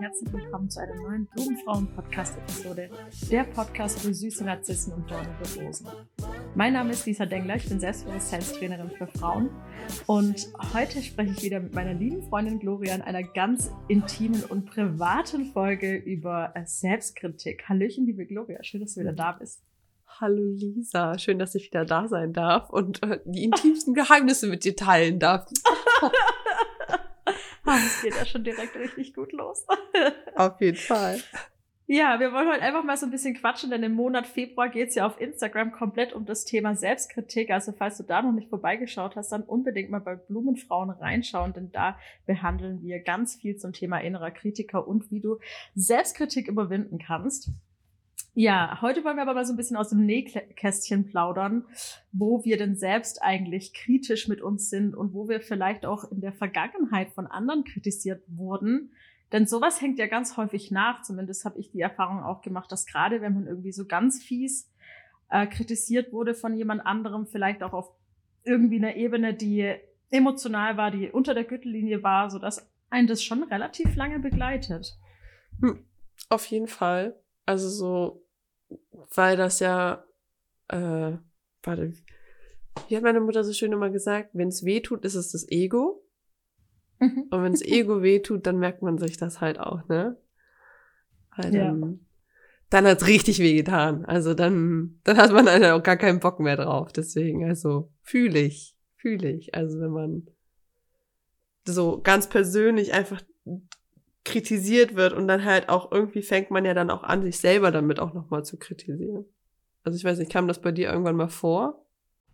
herzlich willkommen zu einer neuen Blumenfrauen-Podcast-Episode. Der Podcast für süße Narzissen und dornige Rosen. Mein Name ist Lisa Dengler, ich bin Selbstbewusstseinstrainerin für Frauen und heute spreche ich wieder mit meiner lieben Freundin Gloria in einer ganz intimen und privaten Folge über äh, Selbstkritik. Hallöchen, liebe Gloria, schön, dass du wieder da bist. Hallo Lisa, schön, dass ich wieder da sein darf und äh, die intimsten Geheimnisse mit dir teilen darf. Ah, es geht ja schon direkt richtig gut los. Auf jeden Fall. Ja, wir wollen heute einfach mal so ein bisschen quatschen, denn im Monat Februar geht's ja auf Instagram komplett um das Thema Selbstkritik. Also falls du da noch nicht vorbeigeschaut hast, dann unbedingt mal bei Blumenfrauen reinschauen, denn da behandeln wir ganz viel zum Thema innerer Kritiker und wie du Selbstkritik überwinden kannst. Ja, heute wollen wir aber mal so ein bisschen aus dem Nähkästchen plaudern, wo wir denn selbst eigentlich kritisch mit uns sind und wo wir vielleicht auch in der Vergangenheit von anderen kritisiert wurden. Denn sowas hängt ja ganz häufig nach. Zumindest habe ich die Erfahrung auch gemacht, dass gerade wenn man irgendwie so ganz fies äh, kritisiert wurde von jemand anderem, vielleicht auch auf irgendwie einer Ebene, die emotional war, die unter der Gürtellinie war, so dass einen das schon relativ lange begleitet. Hm, auf jeden Fall. Also so, weil das ja, äh, warte, wie hat meine Mutter so schön immer gesagt, wenn es weh tut, ist es das Ego. Mhm. Und wenn das Ego weh tut, dann merkt man sich das halt auch, ne? Weil dann, ja. dann hat's richtig weh getan. Also dann, dann hat man halt auch gar keinen Bock mehr drauf. Deswegen, also fühle ich, fühle ich. Also wenn man so ganz persönlich einfach kritisiert wird und dann halt auch irgendwie fängt man ja dann auch an, sich selber damit auch nochmal zu kritisieren. Also ich weiß nicht, kam das bei dir irgendwann mal vor?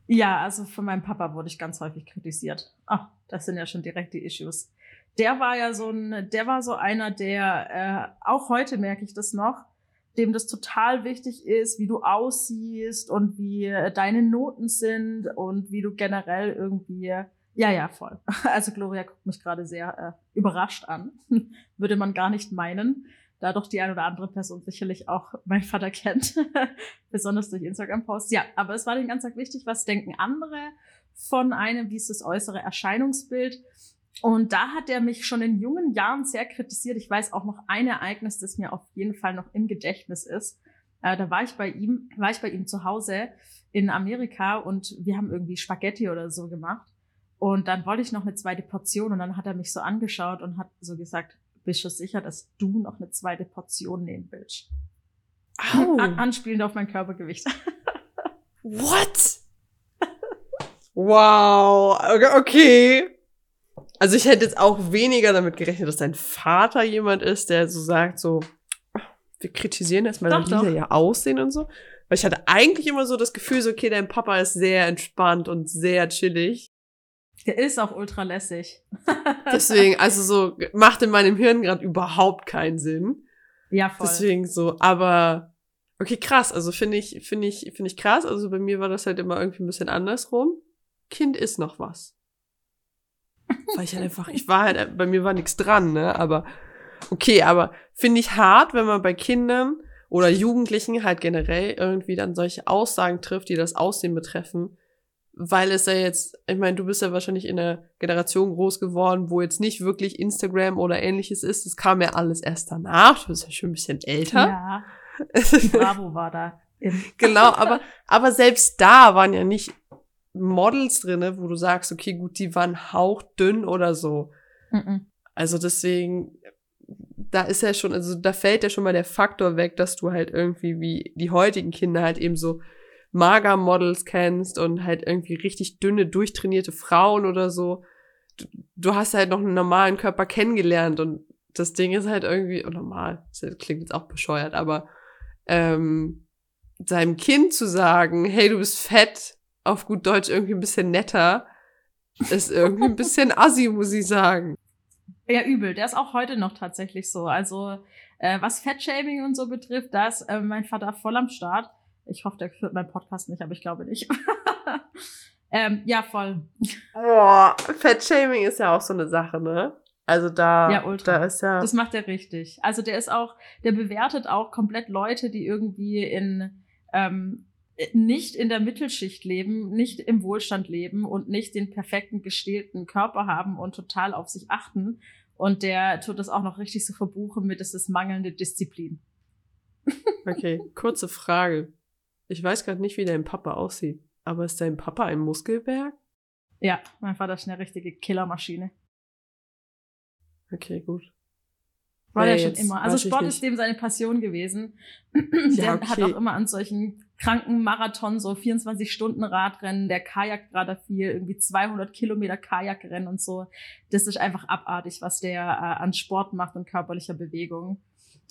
Ja, also von meinem Papa wurde ich ganz häufig kritisiert. Ach, das sind ja schon direkt die Issues. Der war ja so ein, der war so einer, der, äh, auch heute merke ich das noch, dem das total wichtig ist, wie du aussiehst und wie äh, deine Noten sind und wie du generell irgendwie ja, ja, voll. Also Gloria guckt mich gerade sehr äh, überrascht an. Würde man gar nicht meinen, da doch die eine oder andere Person sicherlich auch mein Vater kennt, besonders durch Instagram-Posts. Ja, aber es war den ganzen Tag wichtig, was denken andere von einem, wie ist das äußere Erscheinungsbild. Und da hat er mich schon in jungen Jahren sehr kritisiert. Ich weiß auch noch ein Ereignis, das mir auf jeden Fall noch im Gedächtnis ist. Äh, da war ich bei ihm, war ich bei ihm zu Hause in Amerika und wir haben irgendwie Spaghetti oder so gemacht. Und dann wollte ich noch eine zweite Portion und dann hat er mich so angeschaut und hat so gesagt, bist du sicher, dass du noch eine zweite Portion nehmen willst? Au. An anspielend auf mein Körpergewicht. What? wow. Okay. Also ich hätte jetzt auch weniger damit gerechnet, dass dein Vater jemand ist, der so sagt, so, wir kritisieren erstmal dann Lisa ja Aussehen und so. Weil ich hatte eigentlich immer so das Gefühl, so, okay, dein Papa ist sehr entspannt und sehr chillig. Der ist auch ultra lässig. Deswegen, also so, macht in meinem Hirn gerade überhaupt keinen Sinn. Ja, voll. Deswegen so, aber okay, krass. Also finde ich, finde ich, finde ich krass. Also bei mir war das halt immer irgendwie ein bisschen andersrum. Kind ist noch was. Weil ich halt einfach, ich war halt, bei mir war nichts dran, ne? Aber okay, aber finde ich hart, wenn man bei Kindern oder Jugendlichen halt generell irgendwie dann solche Aussagen trifft, die das Aussehen betreffen, weil es ja jetzt, ich meine, du bist ja wahrscheinlich in einer Generation groß geworden, wo jetzt nicht wirklich Instagram oder ähnliches ist. Das kam ja alles erst danach. Du bist ja schon ein bisschen älter. Ja. Bravo war da. genau, aber, aber selbst da waren ja nicht Models drinne, wo du sagst, okay, gut, die waren hauchdünn oder so. Mm -mm. Also deswegen, da ist ja schon, also da fällt ja schon mal der Faktor weg, dass du halt irgendwie wie die heutigen Kinder halt eben so Mager-Models kennst und halt irgendwie richtig dünne, durchtrainierte Frauen oder so. Du, du, hast halt noch einen normalen Körper kennengelernt und das Ding ist halt irgendwie, oh, normal, das klingt jetzt auch bescheuert, aber ähm, seinem Kind zu sagen, hey, du bist fett, auf gut Deutsch irgendwie ein bisschen netter, ist irgendwie ein bisschen assi, muss ich sagen. Ja, übel. Der ist auch heute noch tatsächlich so. Also, äh, was Fettshaming und so betrifft, da ist äh, mein Vater voll am Start. Ich hoffe, der führt meinen Podcast nicht, aber ich glaube nicht. ähm, ja, voll. Boah, Fettshaming ist ja auch so eine Sache, ne? Also da, ja, ultra. da ist ja. Das macht er richtig. Also der ist auch, der bewertet auch komplett Leute, die irgendwie in ähm, nicht in der Mittelschicht leben, nicht im Wohlstand leben und nicht den perfekten gestählten Körper haben und total auf sich achten. Und der tut das auch noch richtig so verbuchen mit, es ist mangelnde Disziplin. Okay, kurze Frage. Ich weiß gerade nicht, wie dein Papa aussieht, aber ist dein Papa ein Muskelberg? Ja, mein Vater ist eine richtige Killermaschine. Okay, gut. War der schon immer. Also Sport ist dem seine Passion gewesen. der okay. hat auch immer an solchen kranken Marathon, so 24 Stunden Radrennen, der Kajak gerade viel, irgendwie 200 Kilometer Kajakrennen und so. Das ist einfach abartig, was der äh, an Sport macht und körperlicher Bewegung.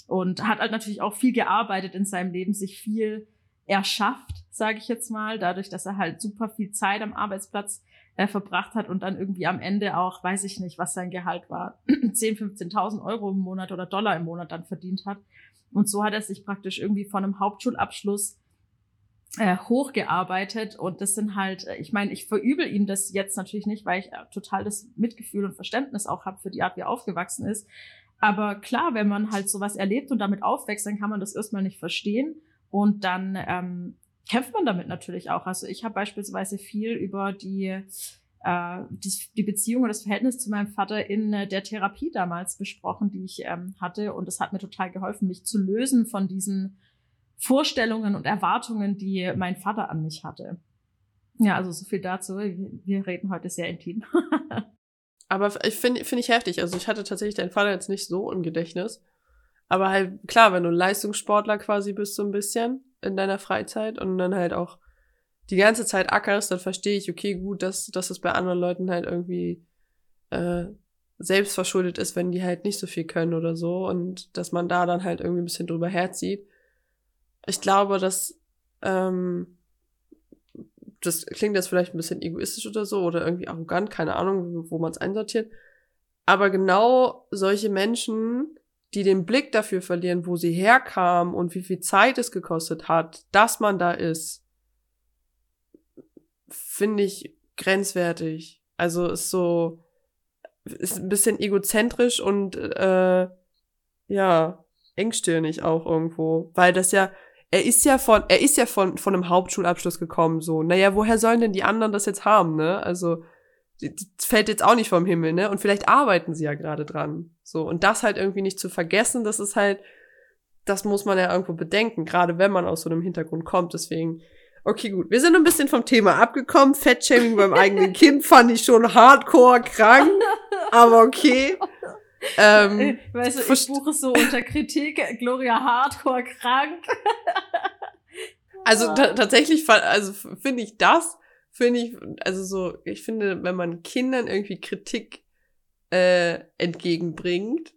Und hat halt natürlich auch viel gearbeitet in seinem Leben, sich viel erschafft, sage ich jetzt mal, dadurch, dass er halt super viel Zeit am Arbeitsplatz äh, verbracht hat und dann irgendwie am Ende auch, weiß ich nicht, was sein Gehalt war, 10, 15.000 Euro im Monat oder Dollar im Monat dann verdient hat. Und so hat er sich praktisch irgendwie von einem Hauptschulabschluss äh, hochgearbeitet und das sind halt, äh, ich meine, ich verübel ihm das jetzt natürlich nicht, weil ich äh, total das Mitgefühl und Verständnis auch habe für die Art, wie er aufgewachsen ist. Aber klar, wenn man halt sowas erlebt und damit aufwächst, dann kann man das erstmal nicht verstehen und dann ähm, kämpft man damit natürlich auch. Also ich habe beispielsweise viel über die, äh, die, die Beziehung oder das Verhältnis zu meinem Vater in äh, der Therapie damals besprochen, die ich ähm, hatte. Und es hat mir total geholfen, mich zu lösen von diesen Vorstellungen und Erwartungen, die mein Vater an mich hatte. Ja, also so viel dazu. Wir reden heute sehr intim. Aber ich finde find ich heftig. Also ich hatte tatsächlich deinen Vater jetzt nicht so im Gedächtnis. Aber halt, klar, wenn du Leistungssportler quasi bist, so ein bisschen in deiner Freizeit und dann halt auch die ganze Zeit ackerst, dann verstehe ich, okay, gut, dass, dass es bei anderen Leuten halt irgendwie äh, selbst verschuldet ist, wenn die halt nicht so viel können oder so und dass man da dann halt irgendwie ein bisschen drüber herzieht. Ich glaube, dass ähm, das klingt jetzt vielleicht ein bisschen egoistisch oder so oder irgendwie arrogant, keine Ahnung, wo man es einsortiert. Aber genau solche Menschen die den Blick dafür verlieren, wo sie herkam und wie viel Zeit es gekostet hat, dass man da ist, finde ich grenzwertig. Also ist so, ist ein bisschen egozentrisch und äh, ja, engstirnig auch irgendwo. Weil das ja, er ist ja von, er ist ja von, von einem Hauptschulabschluss gekommen, so. Naja, woher sollen denn die anderen das jetzt haben, ne? Also, das fällt jetzt auch nicht vom Himmel, ne? Und vielleicht arbeiten sie ja gerade dran. So, und das halt irgendwie nicht zu vergessen, das ist halt, das muss man ja irgendwo bedenken, gerade wenn man aus so einem Hintergrund kommt. Deswegen, okay, gut. Wir sind ein bisschen vom Thema abgekommen. Fettshaming beim eigenen Kind fand ich schon hardcore krank, aber okay. Ähm, weißt du, ich buche so unter Kritik, Gloria hardcore krank. also tatsächlich, also finde ich das finde ich, also so, ich finde, wenn man Kindern irgendwie Kritik äh, entgegenbringt,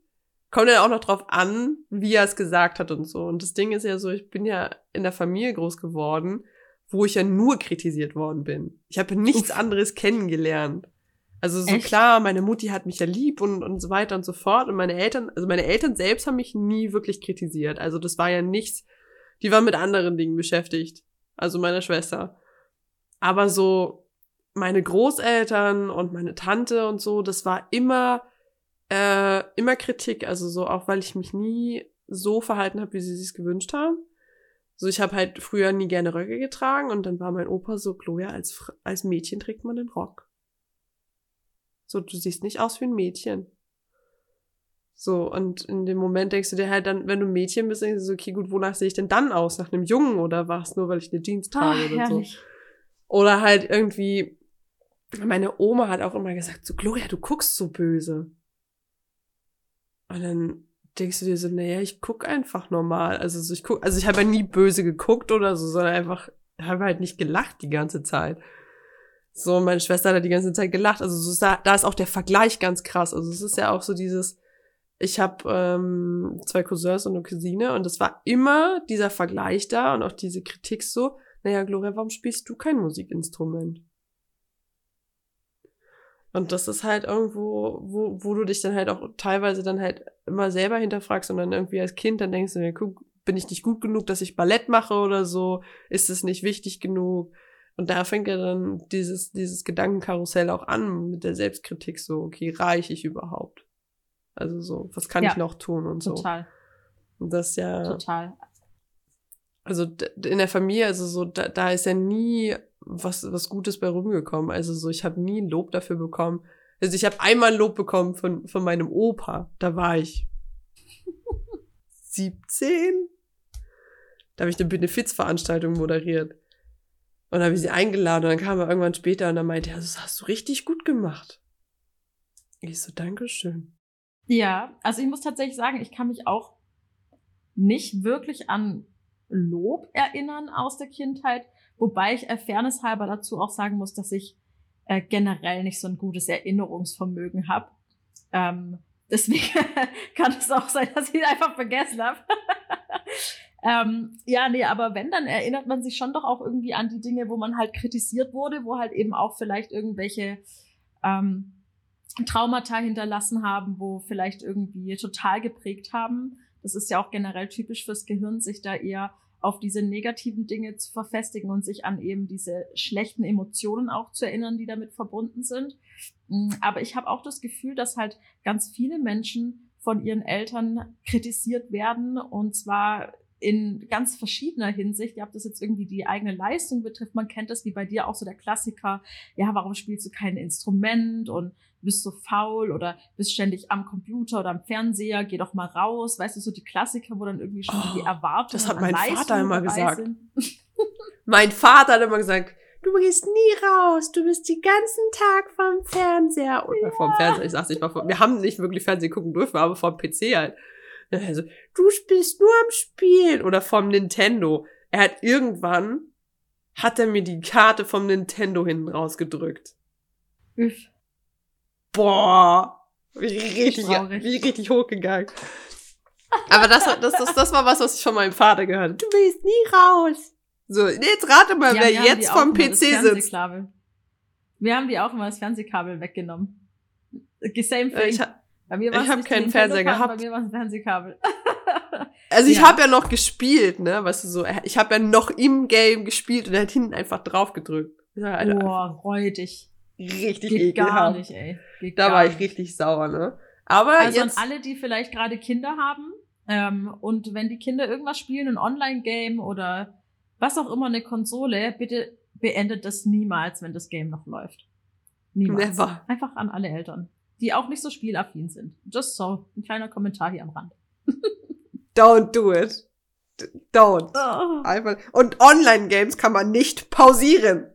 kommt dann auch noch drauf an, wie er es gesagt hat und so. Und das Ding ist ja so, ich bin ja in der Familie groß geworden, wo ich ja nur kritisiert worden bin. Ich habe nichts Uff. anderes kennengelernt. Also so Echt? klar, meine Mutti hat mich ja lieb und, und so weiter und so fort. Und meine Eltern, also meine Eltern selbst haben mich nie wirklich kritisiert. Also das war ja nichts, die waren mit anderen Dingen beschäftigt. Also meine Schwester. Aber so meine Großeltern und meine Tante und so, das war immer, äh, immer Kritik. Also so, auch weil ich mich nie so verhalten habe, wie sie sich gewünscht haben. So, ich habe halt früher nie gerne Röcke getragen und dann war mein Opa so, Chloe, als, als Mädchen trägt man den Rock. So, du siehst nicht aus wie ein Mädchen. So, und in dem Moment denkst du dir halt dann, wenn du ein Mädchen bist, denkst du so, okay, gut, wonach sehe ich denn dann aus? Nach einem Jungen oder was? Nur weil ich eine Jeans trage oh, oder herrlich. so. Oder halt irgendwie, meine Oma hat auch immer gesagt, so, Gloria, du guckst so böse. Und dann denkst du dir so, naja, ich guck einfach normal. Also so, ich guck, also ich habe ja nie böse geguckt oder so, sondern einfach, habe halt nicht gelacht die ganze Zeit. So, meine Schwester hat halt die ganze Zeit gelacht. Also so, da, da ist auch der Vergleich ganz krass. Also es ist ja auch so dieses, ich habe ähm, zwei Cousins und eine Cousine und es war immer dieser Vergleich da und auch diese Kritik so, naja, Gloria, warum spielst du kein Musikinstrument? Und das ist halt irgendwo, wo, wo du dich dann halt auch teilweise dann halt immer selber hinterfragst und dann irgendwie als Kind dann denkst du dir, guck, bin ich nicht gut genug, dass ich Ballett mache oder so? Ist es nicht wichtig genug? Und da fängt ja dann dieses, dieses Gedankenkarussell auch an mit der Selbstkritik so, okay, reiche ich überhaupt? Also so, was kann ja, ich noch tun und so. Total. Und das ja. Total. Also in der Familie, also so, da, da ist ja nie was, was Gutes bei rumgekommen. Also so, ich habe nie Lob dafür bekommen. Also ich habe einmal ein Lob bekommen von, von meinem Opa. Da war ich 17. Da habe ich eine Benefizveranstaltung moderiert. Und da habe ich sie eingeladen und dann kam er irgendwann später und dann meinte er, das hast du richtig gut gemacht. Ich so, Dankeschön. Ja, also ich muss tatsächlich sagen, ich kann mich auch nicht wirklich an Lob erinnern aus der Kindheit, wobei ich äh, fairnesshalber dazu auch sagen muss, dass ich äh, generell nicht so ein gutes Erinnerungsvermögen habe. Ähm, deswegen kann es auch sein, dass ich ihn einfach vergessen habe. ähm, ja, nee, aber wenn, dann erinnert man sich schon doch auch irgendwie an die Dinge, wo man halt kritisiert wurde, wo halt eben auch vielleicht irgendwelche ähm, Traumata hinterlassen haben, wo vielleicht irgendwie total geprägt haben. Das ist ja auch generell typisch fürs Gehirn, sich da eher auf diese negativen Dinge zu verfestigen und sich an eben diese schlechten Emotionen auch zu erinnern, die damit verbunden sind. Mm, aber ich habe auch das Gefühl, dass halt ganz viele Menschen von ihren Eltern kritisiert werden und zwar in ganz verschiedener Hinsicht, ja, ob das jetzt irgendwie die eigene Leistung betrifft, man kennt das wie bei dir auch so der Klassiker, ja, warum spielst du kein Instrument? Und bist so faul oder bist ständig am Computer oder am Fernseher, geh doch mal raus, weißt du, so die Klassiker, wo dann irgendwie schon oh, die Erwartungen Das hat mein Vater immer gesagt. mein Vater hat immer gesagt, du gehst nie raus, du bist den ganzen Tag vom Fernseher oder ja. vom Fernseher, ich sag's nicht mal, vom, wir haben nicht wirklich Fernsehen gucken dürfen, aber vom PC halt. Also, du spielst nur am Spielen oder vom Nintendo. Er hat irgendwann, hat er mir die Karte vom Nintendo hinten rausgedrückt. Üff. Boah. Wie richtig, wie richtig hochgegangen. Aber das, das, das, das war was, was ich von meinem Vater gehört habe. Du willst nie raus. So, jetzt rate mal, ja, wer jetzt vom PC sitzt. Wir haben die auch immer das Fernsehkabel weggenommen. Same thing. Ich, bei mir ich habe keinen Fernseher gehabt. Bei mir war es ein Fernsehkabel. also ich ja. habe ja noch gespielt, ne? Weißt du so, ich habe ja noch im Game gespielt und er hat hinten einfach drauf gedrückt. Boah, räudig. Richtig Geht ekelhaft. gar nicht, ey. Geht da war ich richtig sauer, ne? Aber also jetzt an alle, die vielleicht gerade Kinder haben ähm, und wenn die Kinder irgendwas spielen, ein Online-Game oder was auch immer, eine Konsole, bitte beendet das niemals, wenn das Game noch läuft. Niemals. Never. Einfach an alle Eltern die auch nicht so spielaffin sind. Just so, ein kleiner Kommentar hier am Rand. Don't do it. Don't. Oh. Einfach. Und Online-Games kann man nicht pausieren.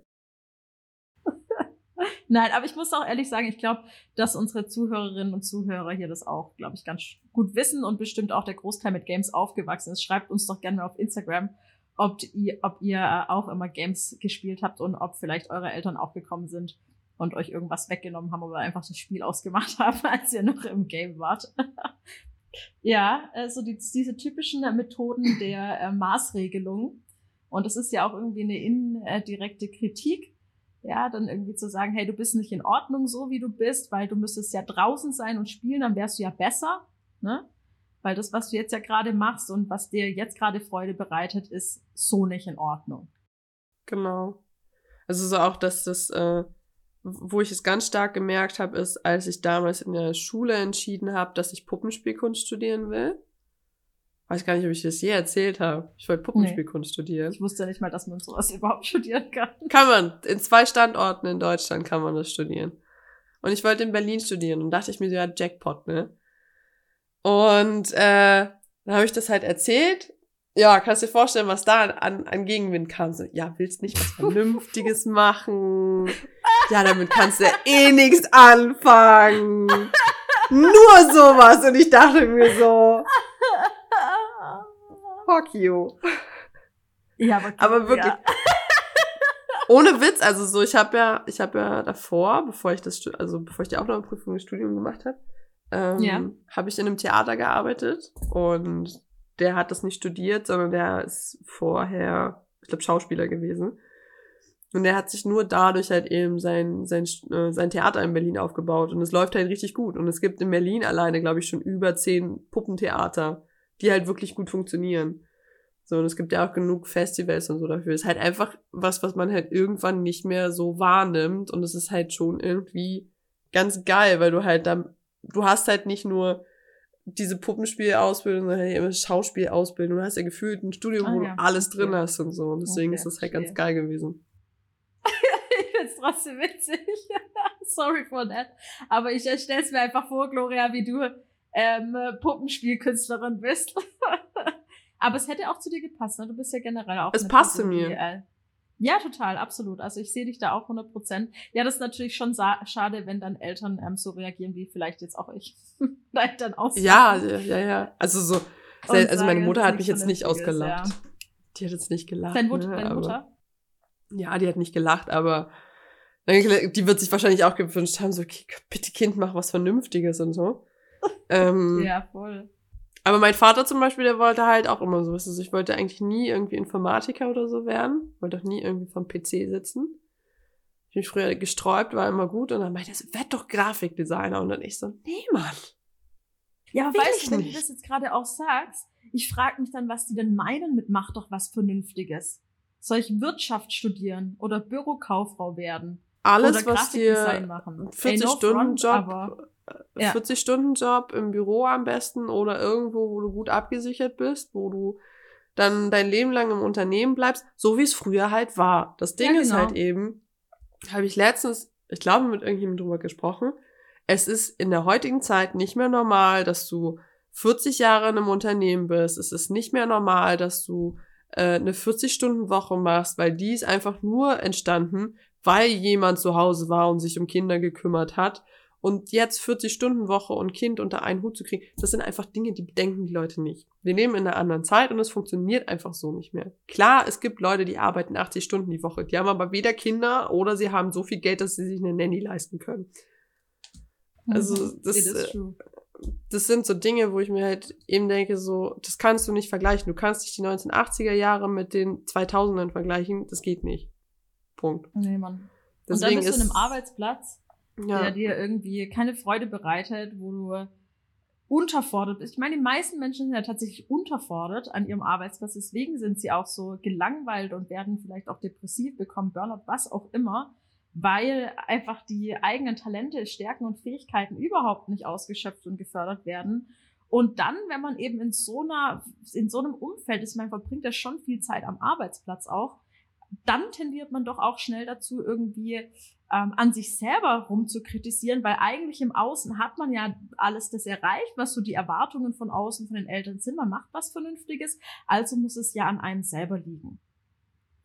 Nein, aber ich muss auch ehrlich sagen, ich glaube, dass unsere Zuhörerinnen und Zuhörer hier das auch, glaube ich, ganz gut wissen und bestimmt auch der Großteil mit Games aufgewachsen ist. Schreibt uns doch gerne mal auf Instagram, ob ihr, ob ihr auch immer Games gespielt habt und ob vielleicht eure Eltern auch gekommen sind und euch irgendwas weggenommen haben oder einfach das Spiel ausgemacht haben, als ihr noch im Game wart. ja, also die, diese typischen Methoden der äh, Maßregelung. Und das ist ja auch irgendwie eine indirekte Kritik. Ja, dann irgendwie zu sagen, hey, du bist nicht in Ordnung so, wie du bist, weil du müsstest ja draußen sein und spielen, dann wärst du ja besser, ne? Weil das, was du jetzt ja gerade machst und was dir jetzt gerade Freude bereitet, ist so nicht in Ordnung. Genau. Also so auch, dass das äh, wo ich es ganz stark gemerkt habe, ist, als ich damals in der Schule entschieden habe, dass ich Puppenspielkunst studieren will. Weiß gar nicht, ob ich das je erzählt habe. Ich wollte Puppenspielkunst nee. studieren. Ich wusste nicht mal, dass man sowas überhaupt studieren kann. Kann man. In zwei Standorten in Deutschland kann man das studieren. Und ich wollte in Berlin studieren und dachte ich mir so, ja, Jackpot, ne? Und äh, dann habe ich das halt erzählt ja, kannst dir vorstellen, was da an, an Gegenwind kam. So, ja, willst nicht was Vernünftiges machen? Ja, damit kannst du ja eh nichts anfangen. Nur sowas. Und ich dachte mir so, fuck you. Ja, aber, aber wirklich. Ja. Ohne Witz, also so, ich habe ja, ich habe ja davor, bevor ich das, also bevor ich die Aufnahmeprüfung im Studium gemacht habe, ähm, ja. habe ich in einem Theater gearbeitet und der hat das nicht studiert, sondern der ist vorher, ich glaube, Schauspieler gewesen. Und der hat sich nur dadurch halt eben sein, sein, äh, sein Theater in Berlin aufgebaut. Und es läuft halt richtig gut. Und es gibt in Berlin alleine, glaube ich, schon über zehn Puppentheater, die halt wirklich gut funktionieren. So, und es gibt ja auch genug Festivals und so dafür. Es ist halt einfach was, was man halt irgendwann nicht mehr so wahrnimmt. Und es ist halt schon irgendwie ganz geil, weil du halt dann, du hast halt nicht nur diese Puppenspielausbildung, hey, Schauspielausbildung. Du hast ja gefühlt ein Studium, ah, wo ja. du alles drin okay. hast und so. Und deswegen okay, ist das halt ganz geil gewesen. ich find's trotzdem witzig. Sorry for that. Aber ich stelle es mir einfach vor, Gloria, wie du ähm, Puppenspielkünstlerin bist. Aber es hätte auch zu dir gepasst, ne? Du bist ja generell auch. Es passt zu mir. Äh, ja, total, absolut. Also ich sehe dich da auch 100 Prozent. Ja, das ist natürlich schon schade, wenn dann Eltern ähm, so reagieren, wie vielleicht jetzt auch ich. Vielleicht dann aus. Ja, ja, ja. Also so, also meine Mutter hat mich jetzt nicht ausgelacht. Ja. Die hat jetzt nicht gelacht. Deine, Mut ne, deine Mutter? Ja, die hat nicht gelacht, aber die wird sich wahrscheinlich auch gewünscht haben, so, okay, bitte Kind, mach was Vernünftiges und so. Ähm, ja, voll. Aber mein Vater zum Beispiel, der wollte halt auch immer so, also ich wollte eigentlich nie irgendwie Informatiker oder so werden, wollte auch nie irgendwie vom PC sitzen. Ich bin früher gesträubt, war immer gut und dann meinte er so, werd doch Grafikdesigner und dann ich so, nee, Mann. Ja, aber weißt du, wenn du das jetzt gerade auch sagst, ich frage mich dann, was die denn meinen mit mach doch was Vernünftiges. Soll ich Wirtschaft studieren oder Bürokauffrau werden? Alles, was dir 40-Stunden-Job 40-Stunden-Job im Büro am besten oder irgendwo, wo du gut abgesichert bist, wo du dann dein Leben lang im Unternehmen bleibst, so wie es früher halt war. Das Ding ja, genau. ist halt eben, habe ich letztens, ich glaube, mit irgendjemandem drüber gesprochen, es ist in der heutigen Zeit nicht mehr normal, dass du 40 Jahre in einem Unternehmen bist. Es ist nicht mehr normal, dass du äh, eine 40-Stunden-Woche machst, weil die ist einfach nur entstanden, weil jemand zu Hause war und sich um Kinder gekümmert hat und jetzt 40-Stunden-Woche und Kind unter einen Hut zu kriegen, das sind einfach Dinge, die bedenken die Leute nicht. Wir leben in einer anderen Zeit und es funktioniert einfach so nicht mehr. Klar, es gibt Leute, die arbeiten 80 Stunden die Woche. Die haben aber weder Kinder oder sie haben so viel Geld, dass sie sich eine Nanny leisten können. Also, mhm. das, äh, das sind so Dinge, wo ich mir halt eben denke, so, das kannst du nicht vergleichen. Du kannst nicht die 1980er Jahre mit den 2000ern vergleichen. Das geht nicht. Punkt. Nee, Mann. Deswegen und dann bist du in einem Arbeitsplatz, ja. der dir irgendwie keine Freude bereitet, wo du unterfordert bist. Ich meine, die meisten Menschen sind ja tatsächlich unterfordert an ihrem Arbeitsplatz, deswegen sind sie auch so gelangweilt und werden vielleicht auch depressiv, bekommen Burnout, was auch immer, weil einfach die eigenen Talente, Stärken und Fähigkeiten überhaupt nicht ausgeschöpft und gefördert werden. Und dann, wenn man eben in so einer, in so einem Umfeld ist, man verbringt ja schon viel Zeit am Arbeitsplatz auch, dann tendiert man doch auch schnell dazu, irgendwie ähm, an sich selber rumzukritisieren, weil eigentlich im Außen hat man ja alles das erreicht, was so die Erwartungen von außen von den Eltern sind. Man macht was Vernünftiges, also muss es ja an einem selber liegen.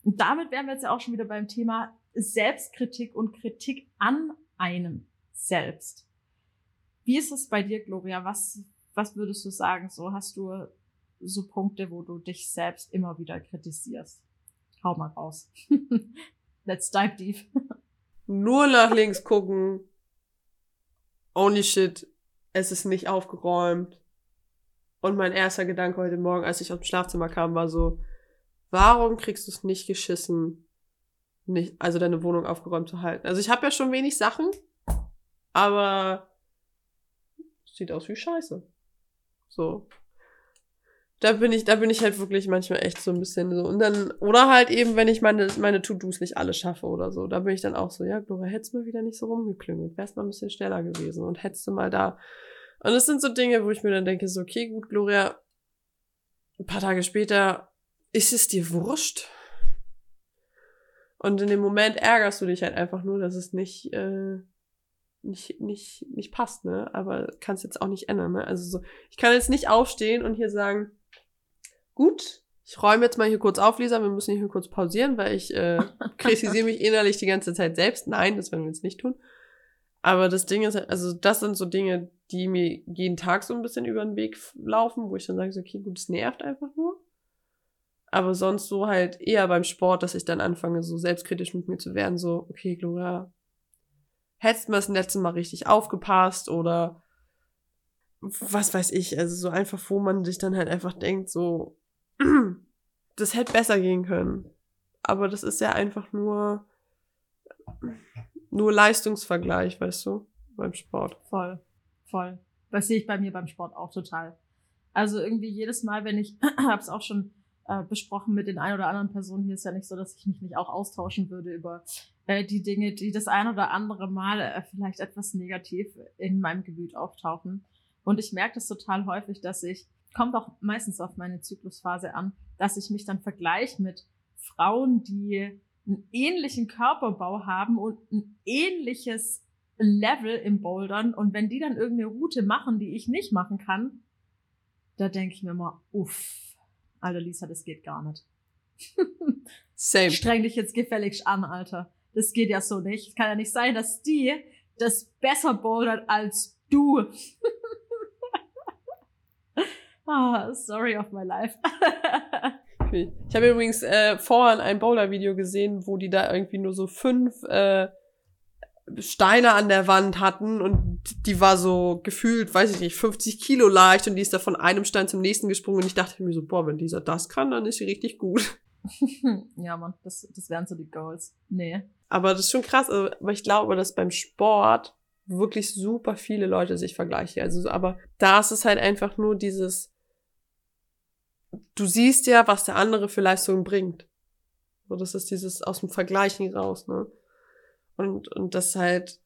Und damit wären wir jetzt ja auch schon wieder beim Thema Selbstkritik und Kritik an einem selbst. Wie ist es bei dir, Gloria? Was, was würdest du sagen? So hast du so Punkte, wo du dich selbst immer wieder kritisierst? Hau mal raus. Let's dive deep. Nur nach links gucken. Only shit. Es ist nicht aufgeräumt. Und mein erster Gedanke heute Morgen, als ich aus dem Schlafzimmer kam, war so, warum kriegst du es nicht geschissen, nicht, also deine Wohnung aufgeräumt zu halten? Also ich habe ja schon wenig Sachen, aber sieht aus wie Scheiße. So da bin ich, da bin ich halt wirklich manchmal echt so ein bisschen so. Und dann, oder halt eben, wenn ich meine, meine To-Dos nicht alle schaffe oder so, da bin ich dann auch so, ja, Gloria, hättest du mal wieder nicht so rumgeklüngelt, wärst mal ein bisschen schneller gewesen und hättest du mal da. Und das sind so Dinge, wo ich mir dann denke, so, okay, gut, Gloria, ein paar Tage später ist es dir wurscht. Und in dem Moment ärgerst du dich halt einfach nur, dass es nicht, äh, nicht, nicht, nicht passt, ne? Aber kannst jetzt auch nicht ändern, ne? Also so, ich kann jetzt nicht aufstehen und hier sagen, gut, ich räume jetzt mal hier kurz auf, Lisa, wir müssen hier kurz pausieren, weil ich äh, kritisiere mich innerlich die ganze Zeit selbst. Nein, das werden wir jetzt nicht tun. Aber das Ding ist, also das sind so Dinge, die mir jeden Tag so ein bisschen über den Weg laufen, wo ich dann sage, so, okay, gut, es nervt einfach nur. Aber sonst so halt eher beim Sport, dass ich dann anfange, so selbstkritisch mit mir zu werden, so, okay, Gloria, hättest du das letzte Mal richtig aufgepasst oder was weiß ich, also so einfach, wo man sich dann halt einfach denkt, so, das hätte besser gehen können. Aber das ist ja einfach nur, nur Leistungsvergleich, weißt du, beim Sport. Voll, voll. Das sehe ich bei mir beim Sport auch total. Also irgendwie jedes Mal, wenn ich, habe es auch schon äh, besprochen mit den ein oder anderen Personen, hier ist ja nicht so, dass ich mich nicht auch austauschen würde über äh, die Dinge, die das ein oder andere Mal äh, vielleicht etwas negativ in meinem Gemüt auftauchen. Und ich merke das total häufig, dass ich, kommt auch meistens auf meine Zyklusphase an, dass ich mich dann vergleiche mit Frauen, die einen ähnlichen Körperbau haben und ein ähnliches Level im Bouldern. Und wenn die dann irgendeine Route machen, die ich nicht machen kann, da denke ich mir immer, uff, Alter Lisa, das geht gar nicht. Same. Streng dich jetzt gefälligst an, Alter. Das geht ja so nicht. Es kann ja nicht sein, dass die das besser bouldert als du. ah, story of my life. ich habe übrigens äh, vorhin ein Bowler-Video gesehen, wo die da irgendwie nur so fünf äh, Steine an der Wand hatten und die war so gefühlt, weiß ich nicht, 50 Kilo leicht und die ist da von einem Stein zum nächsten gesprungen und ich dachte mir so, boah, wenn dieser das kann, dann ist sie richtig gut. ja, Mann, das, das wären so die Goals. Nee. Aber das ist schon krass, also, aber ich glaube, dass beim Sport wirklich super viele Leute sich vergleichen. Also, aber da ist es halt einfach nur dieses, du siehst ja, was der andere für Leistungen bringt. So, das ist dieses aus dem Vergleichen raus, ne? Und, und das halt,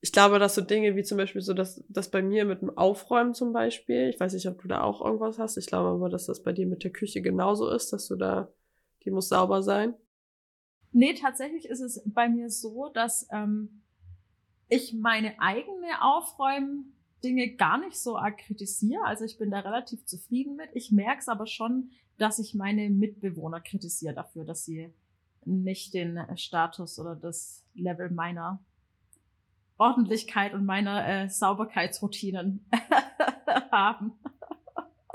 ich glaube, dass so Dinge wie zum Beispiel so, dass das bei mir mit dem Aufräumen zum Beispiel, ich weiß nicht, ob du da auch irgendwas hast, ich glaube aber, dass das bei dir mit der Küche genauso ist, dass du da, die muss sauber sein. Nee, tatsächlich ist es bei mir so, dass ähm, ich meine eigene Aufräumen-Dinge gar nicht so arg kritisiere. Also ich bin da relativ zufrieden mit. Ich merke es aber schon, dass ich meine Mitbewohner kritisiere dafür, dass sie nicht den Status oder das Level meiner Ordentlichkeit und meiner äh, Sauberkeitsroutinen haben.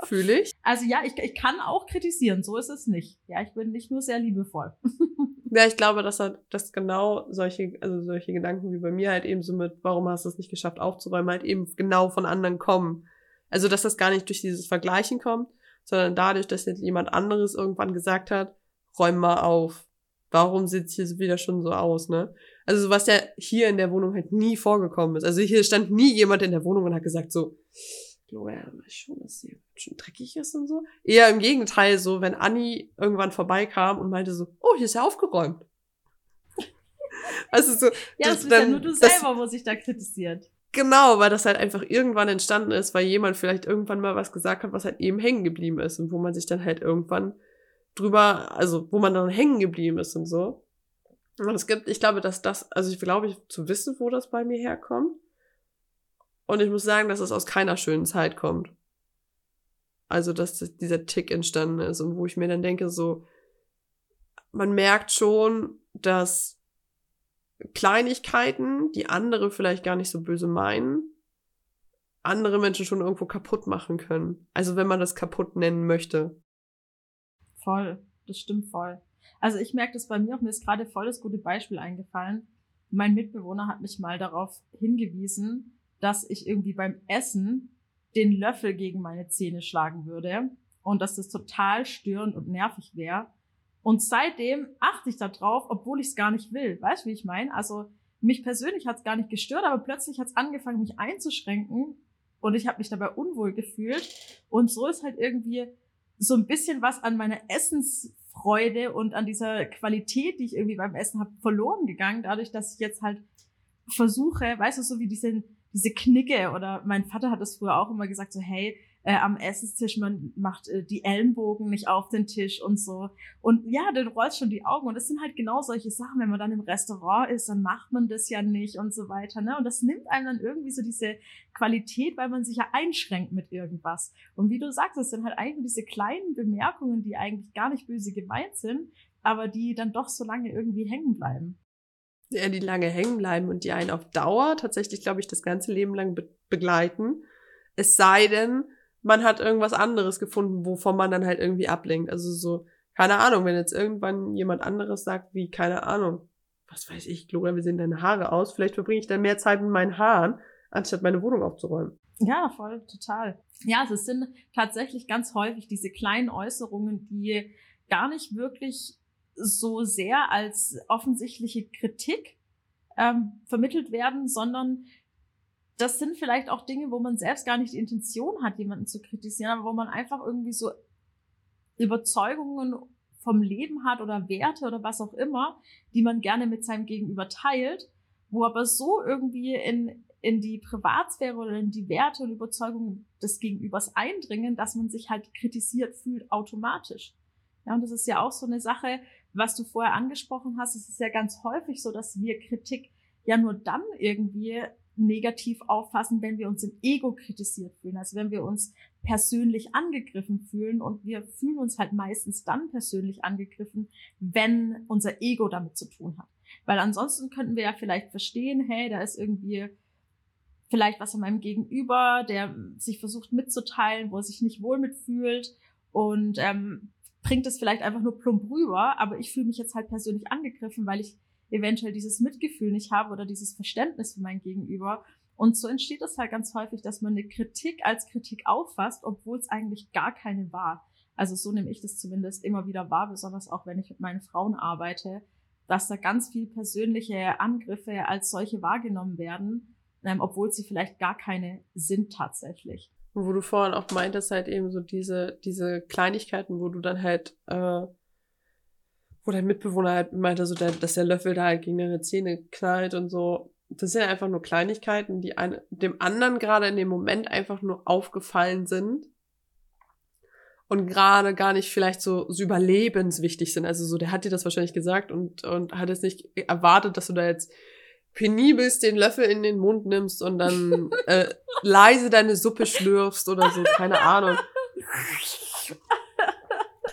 Fühle ich. Also ja, ich, ich kann auch kritisieren, so ist es nicht. Ja, ich bin nicht nur sehr liebevoll. ja, ich glaube, dass halt, dass genau solche, also solche Gedanken wie bei mir halt eben so mit, warum hast du es nicht geschafft aufzuräumen, halt eben genau von anderen kommen. Also, dass das gar nicht durch dieses Vergleichen kommt, sondern dadurch, dass jetzt jemand anderes irgendwann gesagt hat, räum mal auf warum sieht es hier wieder schon so aus, ne? Also was ja hier in der Wohnung halt nie vorgekommen ist. Also hier stand nie jemand in der Wohnung und hat gesagt so, Gloria, ich schon, dass hier schon dreckig ist und so. Eher im Gegenteil, so wenn Anni irgendwann vorbeikam und meinte so, oh, hier ist ja aufgeräumt. also so. Ja, das, das ist dann, ja nur du selber, wo sich da kritisiert. Genau, weil das halt einfach irgendwann entstanden ist, weil jemand vielleicht irgendwann mal was gesagt hat, was halt eben hängen geblieben ist und wo man sich dann halt irgendwann drüber, also wo man dann hängen geblieben ist und so. Und es gibt, ich glaube, dass das, also ich glaube, ich zu wissen, wo das bei mir herkommt. Und ich muss sagen, dass es aus keiner schönen Zeit kommt. Also, dass dieser Tick entstanden ist und wo ich mir dann denke, so, man merkt schon, dass Kleinigkeiten, die andere vielleicht gar nicht so böse meinen, andere Menschen schon irgendwo kaputt machen können. Also, wenn man das kaputt nennen möchte. Voll, das stimmt voll. Also ich merke das bei mir auch, mir ist gerade voll das gute Beispiel eingefallen. Mein Mitbewohner hat mich mal darauf hingewiesen, dass ich irgendwie beim Essen den Löffel gegen meine Zähne schlagen würde und dass das total störend und nervig wäre. Und seitdem achte ich da drauf, obwohl ich es gar nicht will. Weißt du, wie ich meine? Also mich persönlich hat es gar nicht gestört, aber plötzlich hat es angefangen, mich einzuschränken und ich habe mich dabei unwohl gefühlt. Und so ist halt irgendwie so ein bisschen was an meiner Essensfreude und an dieser Qualität, die ich irgendwie beim Essen habe, verloren gegangen, dadurch, dass ich jetzt halt versuche, weißt du, so wie diese, diese Knicke oder mein Vater hat das früher auch immer gesagt, so hey, äh, am Essenstisch, man macht äh, die Ellenbogen nicht auf den Tisch und so. Und ja, dann rollst schon die Augen. Und das sind halt genau solche Sachen, wenn man dann im Restaurant ist, dann macht man das ja nicht und so weiter. Ne? Und das nimmt einem dann irgendwie so diese Qualität, weil man sich ja einschränkt mit irgendwas. Und wie du sagst, das sind halt eigentlich diese kleinen Bemerkungen, die eigentlich gar nicht böse gemeint sind, aber die dann doch so lange irgendwie hängen bleiben. Ja, die lange hängen bleiben und die einen auf Dauer tatsächlich, glaube ich, das ganze Leben lang be begleiten. Es sei denn, man hat irgendwas anderes gefunden, wovon man dann halt irgendwie ablenkt. Also so, keine Ahnung, wenn jetzt irgendwann jemand anderes sagt, wie, keine Ahnung, was weiß ich, Gloria, wie sehen deine Haare aus? Vielleicht verbringe ich dann mehr Zeit mit meinen Haaren, anstatt meine Wohnung aufzuräumen. Ja, voll, total. Ja, es sind tatsächlich ganz häufig diese kleinen Äußerungen, die gar nicht wirklich so sehr als offensichtliche Kritik ähm, vermittelt werden, sondern das sind vielleicht auch Dinge, wo man selbst gar nicht die Intention hat, jemanden zu kritisieren, aber wo man einfach irgendwie so Überzeugungen vom Leben hat oder Werte oder was auch immer, die man gerne mit seinem Gegenüber teilt, wo aber so irgendwie in, in die Privatsphäre oder in die Werte und Überzeugungen des Gegenübers eindringen, dass man sich halt kritisiert fühlt automatisch. Ja, und das ist ja auch so eine Sache, was du vorher angesprochen hast. Es ist ja ganz häufig so, dass wir Kritik ja nur dann irgendwie negativ auffassen, wenn wir uns im Ego kritisiert fühlen. Also wenn wir uns persönlich angegriffen fühlen und wir fühlen uns halt meistens dann persönlich angegriffen, wenn unser Ego damit zu tun hat. Weil ansonsten könnten wir ja vielleicht verstehen, hey, da ist irgendwie vielleicht was an meinem Gegenüber, der sich versucht mitzuteilen, wo er sich nicht wohl mitfühlt und ähm, bringt es vielleicht einfach nur plump rüber, aber ich fühle mich jetzt halt persönlich angegriffen, weil ich eventuell dieses Mitgefühl nicht habe oder dieses Verständnis für mein Gegenüber. Und so entsteht es halt ganz häufig, dass man eine Kritik als Kritik auffasst, obwohl es eigentlich gar keine war. Also so nehme ich das zumindest immer wieder wahr, besonders auch wenn ich mit meinen Frauen arbeite, dass da ganz viel persönliche Angriffe als solche wahrgenommen werden, ähm, obwohl sie vielleicht gar keine sind tatsächlich. Wo du vorhin auch meintest, halt eben so diese, diese Kleinigkeiten, wo du dann halt, äh, wo dein Mitbewohner halt meinte, so der, dass der Löffel da halt gegen deine Zähne knallt und so. Das sind einfach nur Kleinigkeiten, die ein, dem anderen gerade in dem Moment einfach nur aufgefallen sind und gerade gar nicht vielleicht so, so überlebenswichtig sind. Also so, der hat dir das wahrscheinlich gesagt und, und hat es nicht erwartet, dass du da jetzt penibelst den Löffel in den Mund nimmst und dann äh, leise deine Suppe schlürfst oder so, keine Ahnung.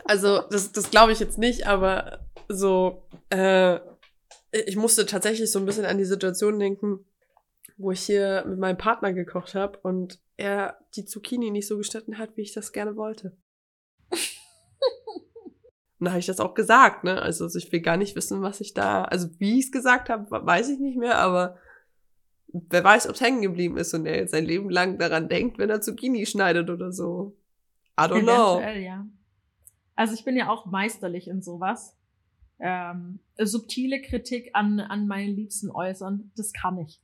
Also, das, das glaube ich jetzt nicht, aber so, äh, ich musste tatsächlich so ein bisschen an die Situation denken, wo ich hier mit meinem Partner gekocht habe und er die Zucchini nicht so geschnitten hat, wie ich das gerne wollte. Und da habe ich das auch gesagt, ne? Also ich will gar nicht wissen, was ich da, also wie ich es gesagt habe, weiß ich nicht mehr, aber wer weiß, ob es hängen geblieben ist und er jetzt sein Leben lang daran denkt, wenn er Zucchini schneidet oder so. I don't Eventuell, know. ja. Also ich bin ja auch meisterlich in sowas. Ähm, subtile Kritik an, an meinen Liebsten äußern, das kann ich.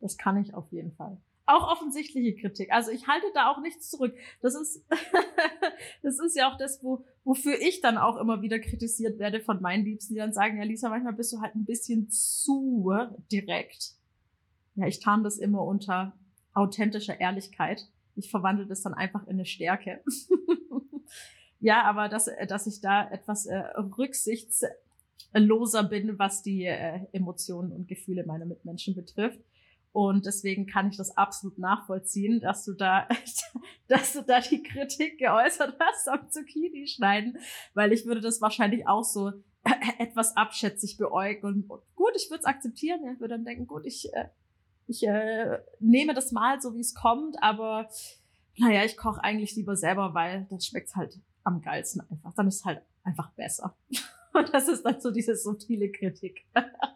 Das kann ich auf jeden Fall auch offensichtliche Kritik. Also ich halte da auch nichts zurück. Das ist, das ist ja auch das, wo, wofür ich dann auch immer wieder kritisiert werde von meinen Liebsten, die dann sagen, ja, Lisa, manchmal bist du halt ein bisschen zu direkt. Ja, ich tarn das immer unter authentischer Ehrlichkeit. Ich verwandle das dann einfach in eine Stärke. ja, aber dass, dass ich da etwas äh, rücksichtsloser bin, was die äh, Emotionen und Gefühle meiner Mitmenschen betrifft. Und deswegen kann ich das absolut nachvollziehen, dass du da, dass du da die Kritik geäußert hast am Zucchini schneiden, weil ich würde das wahrscheinlich auch so etwas abschätzig beäugen. Und gut, ich würde es akzeptieren. Ich würde dann denken, gut, ich, äh, ich äh, nehme das mal so, wie es kommt, aber naja, ich koche eigentlich lieber selber, weil dann schmeckt's halt am geilsten einfach. Dann ist es halt einfach besser. Und das ist dann so diese subtile Kritik.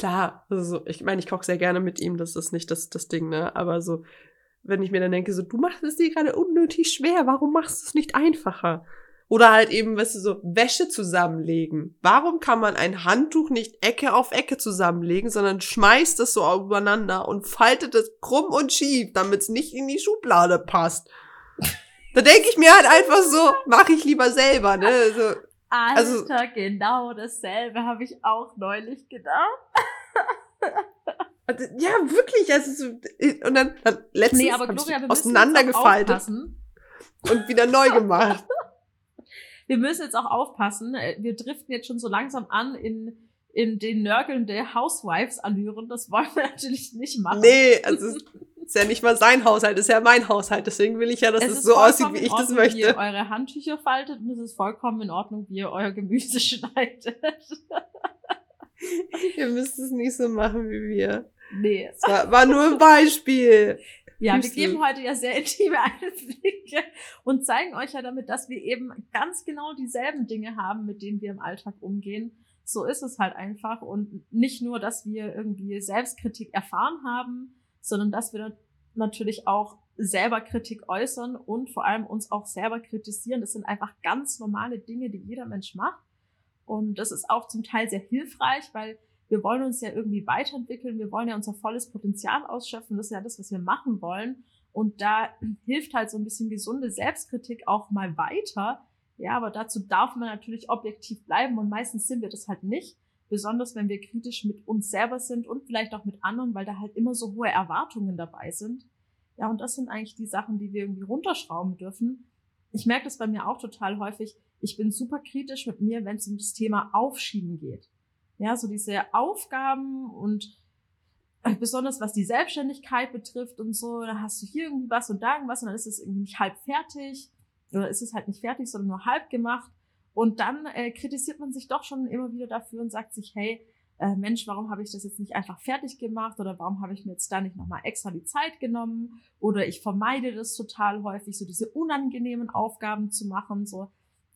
klar, also ich meine, ich koche sehr gerne mit ihm, das ist nicht das, das Ding, ne? Aber so, wenn ich mir dann denke, so, du machst es dir gerade unnötig schwer, warum machst du es nicht einfacher? Oder halt eben, weißt du, so Wäsche zusammenlegen. Warum kann man ein Handtuch nicht Ecke auf Ecke zusammenlegen, sondern schmeißt es so übereinander und faltet es krumm und schief, damit es nicht in die Schublade passt? Da denke ich mir halt einfach so, mache ich lieber selber, ne? So, also Alter, also, genau dasselbe habe ich auch neulich gedacht. Also, ja, wirklich. Also so, und dann, dann letztens nee, aber Gloria, wir auseinandergefaltet und wieder neu gemacht. wir müssen jetzt auch aufpassen. Wir driften jetzt schon so langsam an in in den Nörgeln der Housewives-Allüren. Das wollen wir natürlich nicht machen. Nee, also ist ja nicht mal sein Haushalt, ist ja mein Haushalt. Deswegen will ich ja, dass es, es so aussieht, wie ich Ordnung, das möchte. Wie ihr eure Handtücher faltet und es ist vollkommen in Ordnung, wie ihr euer Gemüse schneidet. ihr müsst es nicht so machen wie wir. Nee. Es war, war nur ein Beispiel. Ja, wir geben heute ja sehr intime Einblicke und zeigen euch ja damit, dass wir eben ganz genau dieselben Dinge haben, mit denen wir im Alltag umgehen. So ist es halt einfach und nicht nur, dass wir irgendwie Selbstkritik erfahren haben, sondern dass wir natürlich auch selber Kritik äußern und vor allem uns auch selber kritisieren. Das sind einfach ganz normale Dinge, die jeder Mensch macht. Und das ist auch zum Teil sehr hilfreich, weil wir wollen uns ja irgendwie weiterentwickeln. Wir wollen ja unser volles Potenzial ausschöpfen. Das ist ja das, was wir machen wollen. Und da hilft halt so ein bisschen gesunde Selbstkritik auch mal weiter. Ja, aber dazu darf man natürlich objektiv bleiben und meistens sind wir das halt nicht. besonders wenn wir kritisch mit uns selber sind und vielleicht auch mit anderen, weil da halt immer so hohe Erwartungen dabei sind. Ja, und das sind eigentlich die Sachen, die wir irgendwie runterschrauben dürfen. Ich merke das bei mir auch total häufig. Ich bin super kritisch mit mir, wenn es um das Thema Aufschieben geht. Ja, so diese Aufgaben und äh, besonders was die Selbstständigkeit betrifft und so, da hast du hier irgendwie was und da irgendwas und dann ist es irgendwie nicht halb fertig oder ist es halt nicht fertig, sondern nur halb gemacht. Und dann äh, kritisiert man sich doch schon immer wieder dafür und sagt sich, hey, äh, Mensch, warum habe ich das jetzt nicht einfach fertig gemacht oder warum habe ich mir jetzt da nicht nochmal extra die Zeit genommen oder ich vermeide das total häufig, so diese unangenehmen Aufgaben zu machen, so.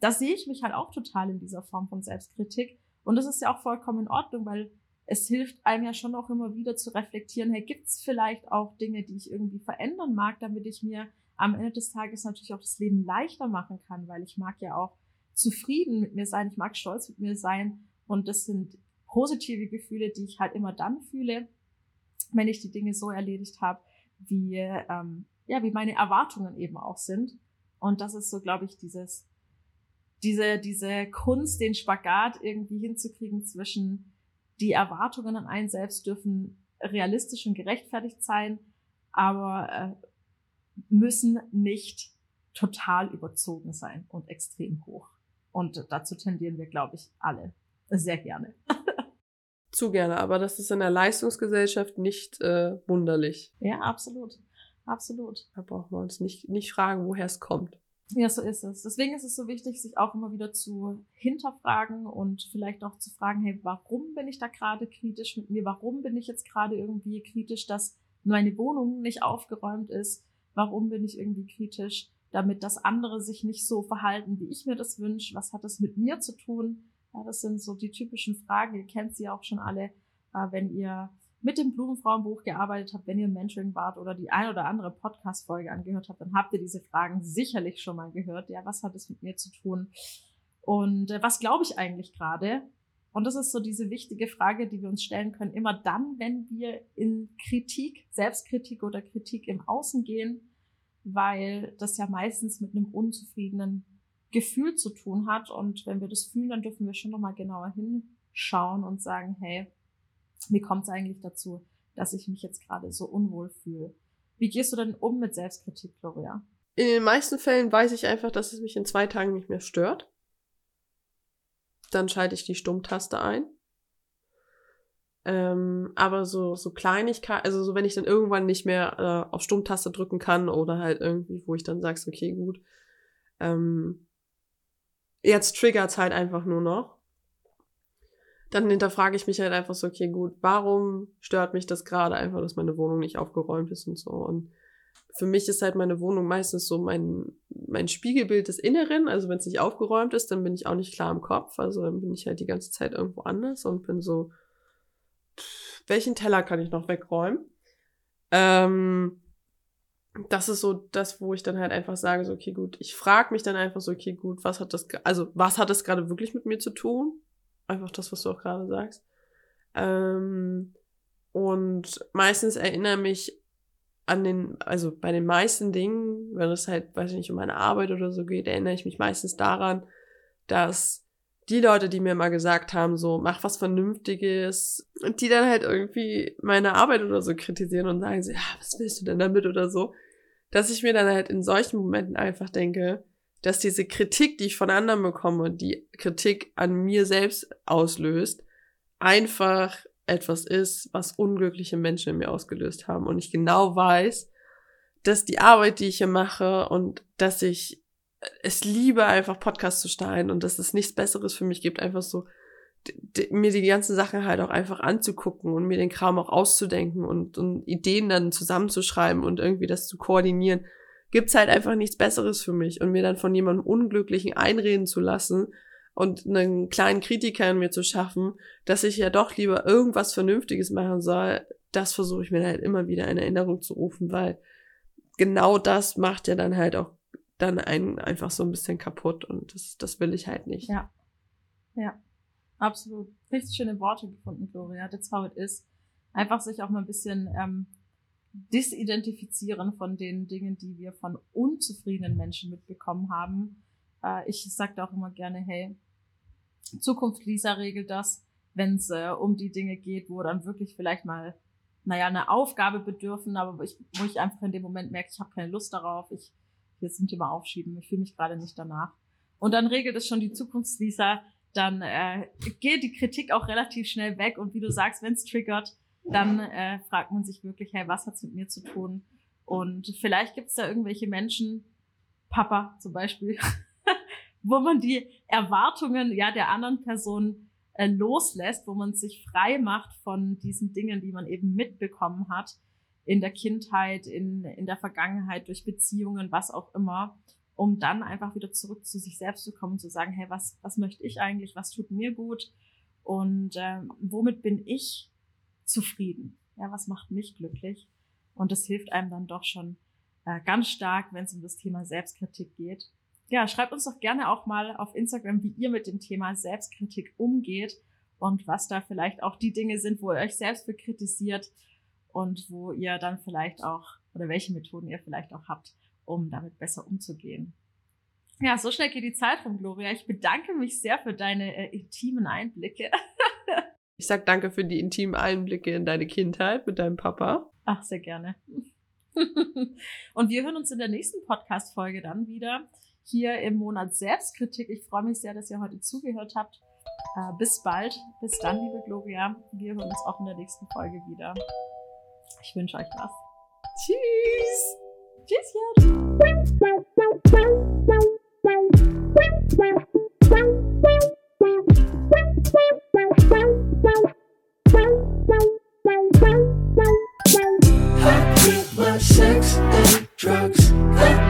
Da sehe ich mich halt auch total in dieser Form von Selbstkritik und das ist ja auch vollkommen in Ordnung, weil es hilft einem ja schon auch immer wieder zu reflektieren, hey, gibt es vielleicht auch Dinge, die ich irgendwie verändern mag, damit ich mir am Ende des Tages natürlich auch das Leben leichter machen kann, weil ich mag ja auch zufrieden mit mir sein, ich mag stolz mit mir sein und das sind positive Gefühle, die ich halt immer dann fühle, wenn ich die Dinge so erledigt habe, wie ähm, ja, wie meine Erwartungen eben auch sind. Und das ist so, glaube ich, dieses diese diese Kunst, den Spagat irgendwie hinzukriegen zwischen die Erwartungen an einen selbst dürfen realistisch und gerechtfertigt sein, aber äh, müssen nicht total überzogen sein und extrem hoch. Und dazu tendieren wir, glaube ich, alle sehr gerne. Zu gerne, aber das ist in der Leistungsgesellschaft nicht äh, wunderlich. Ja, absolut. Absolut. Da brauchen wir uns nicht, nicht fragen, woher es kommt. Ja, so ist es. Deswegen ist es so wichtig, sich auch immer wieder zu hinterfragen und vielleicht auch zu fragen, hey, warum bin ich da gerade kritisch mit mir? Warum bin ich jetzt gerade irgendwie kritisch, dass meine Wohnung nicht aufgeräumt ist? Warum bin ich irgendwie kritisch, damit das andere sich nicht so verhalten, wie ich mir das wünsche? Was hat das mit mir zu tun? Ja, das sind so die typischen Fragen. Ihr kennt sie auch schon alle, äh, wenn ihr mit dem Blumenfrauenbuch gearbeitet habt, wenn ihr Mentoring wart oder die ein oder andere Podcast-Folge angehört habt, dann habt ihr diese Fragen sicherlich schon mal gehört. Ja, was hat es mit mir zu tun? Und äh, was glaube ich eigentlich gerade? Und das ist so diese wichtige Frage, die wir uns stellen können, immer dann, wenn wir in Kritik, Selbstkritik oder Kritik im Außen gehen, weil das ja meistens mit einem unzufriedenen Gefühl zu tun hat. Und wenn wir das fühlen, dann dürfen wir schon nochmal genauer hinschauen und sagen, hey, wie kommt es eigentlich dazu, dass ich mich jetzt gerade so unwohl fühle? Wie gehst du denn um mit Selbstkritik, Gloria? In den meisten Fällen weiß ich einfach, dass es mich in zwei Tagen nicht mehr stört. Dann schalte ich die Stummtaste ein. Ähm, aber so, so Kleinigkeit, also so wenn ich dann irgendwann nicht mehr äh, auf Stummtaste drücken kann oder halt irgendwie, wo ich dann sagst, okay, gut, ähm, jetzt triggert's halt einfach nur noch. Dann hinterfrage ich mich halt einfach so, okay, gut, warum stört mich das gerade einfach, dass meine Wohnung nicht aufgeräumt ist und so. Und für mich ist halt meine Wohnung meistens so mein, mein Spiegelbild des Inneren. Also wenn es nicht aufgeräumt ist, dann bin ich auch nicht klar im Kopf. Also dann bin ich halt die ganze Zeit irgendwo anders und bin so, welchen Teller kann ich noch wegräumen? Ähm, das ist so das, wo ich dann halt einfach sage, so, okay, gut, ich frage mich dann einfach so, okay, gut, was hat das, also was hat das gerade wirklich mit mir zu tun? Einfach das, was du auch gerade sagst. Ähm, und meistens erinnere mich an den, also bei den meisten Dingen, wenn es halt, weiß ich nicht, um meine Arbeit oder so geht, erinnere ich mich meistens daran, dass die Leute, die mir mal gesagt haben, so, mach was Vernünftiges, und die dann halt irgendwie meine Arbeit oder so kritisieren und sagen, so, ja, was willst du denn damit oder so, dass ich mir dann halt in solchen Momenten einfach denke, dass diese Kritik, die ich von anderen bekomme, die Kritik an mir selbst auslöst, einfach etwas ist, was unglückliche Menschen in mir ausgelöst haben. Und ich genau weiß, dass die Arbeit, die ich hier mache und dass ich es liebe, einfach Podcasts zu starten und dass es nichts Besseres für mich gibt, einfach so mir die ganzen Sachen halt auch einfach anzugucken und mir den Kram auch auszudenken und, und Ideen dann zusammenzuschreiben und irgendwie das zu koordinieren, gibt's halt einfach nichts Besseres für mich und mir dann von jemandem Unglücklichen einreden zu lassen und einen kleinen Kritiker in mir zu schaffen, dass ich ja doch lieber irgendwas Vernünftiges machen soll, das versuche ich mir halt immer wieder in Erinnerung zu rufen, weil genau das macht ja dann halt auch dann einen einfach so ein bisschen kaputt und das, das will ich halt nicht. Ja. Ja. Absolut. Richtig schöne Worte gefunden, Gloria. That's how it is. Einfach sich auch mal ein bisschen ähm, disidentifizieren von den Dingen, die wir von unzufriedenen Menschen mitbekommen haben. Äh, ich sage auch immer gerne, hey, Zukunft Lisa regelt das. wenn es äh, um die Dinge geht, wo dann wirklich vielleicht mal, naja, eine Aufgabe bedürfen, aber wo ich, wo ich einfach in dem Moment merke, ich habe keine Lust darauf, ich will es zum Thema aufschieben, ich fühle mich gerade nicht danach. Und dann regelt es schon die Zukunftslisa, dann äh, geht die Kritik auch relativ schnell weg und wie du sagst, wenn es triggert, dann äh, fragt man sich wirklich, hey, was hat's mit mir zu tun? Und vielleicht gibt's da irgendwelche Menschen, Papa zum Beispiel, wo man die Erwartungen ja der anderen Person äh, loslässt, wo man sich frei macht von diesen Dingen, die man eben mitbekommen hat in der Kindheit, in, in der Vergangenheit, durch Beziehungen, was auch immer, um dann einfach wieder zurück zu sich selbst zu kommen, zu sagen, hey, was, was möchte ich eigentlich, was tut mir gut? Und äh, womit bin ich zufrieden? Ja, was macht mich glücklich? Und das hilft einem dann doch schon äh, ganz stark, wenn es um das Thema Selbstkritik geht. Ja, schreibt uns doch gerne auch mal auf Instagram, wie ihr mit dem Thema Selbstkritik umgeht und was da vielleicht auch die Dinge sind, wo ihr euch selbst für kritisiert und wo ihr dann vielleicht auch oder welche Methoden ihr vielleicht auch habt, um damit besser umzugehen. Ja, so schnell geht die Zeit rum, Gloria. Ich bedanke mich sehr für deine äh, intimen Einblicke. ich sag danke für die intimen Einblicke in deine Kindheit mit deinem Papa. Ach, sehr gerne. Und wir hören uns in der nächsten Podcast-Folge dann wieder hier im Monat Selbstkritik. Ich freue mich sehr, dass ihr heute zugehört habt. Äh, bis bald. Bis dann, liebe Gloria. Wir hören uns auch in der nächsten Folge wieder. Ich wünsche euch was. Tschüss. Tschüsschen. I drugs, drugs.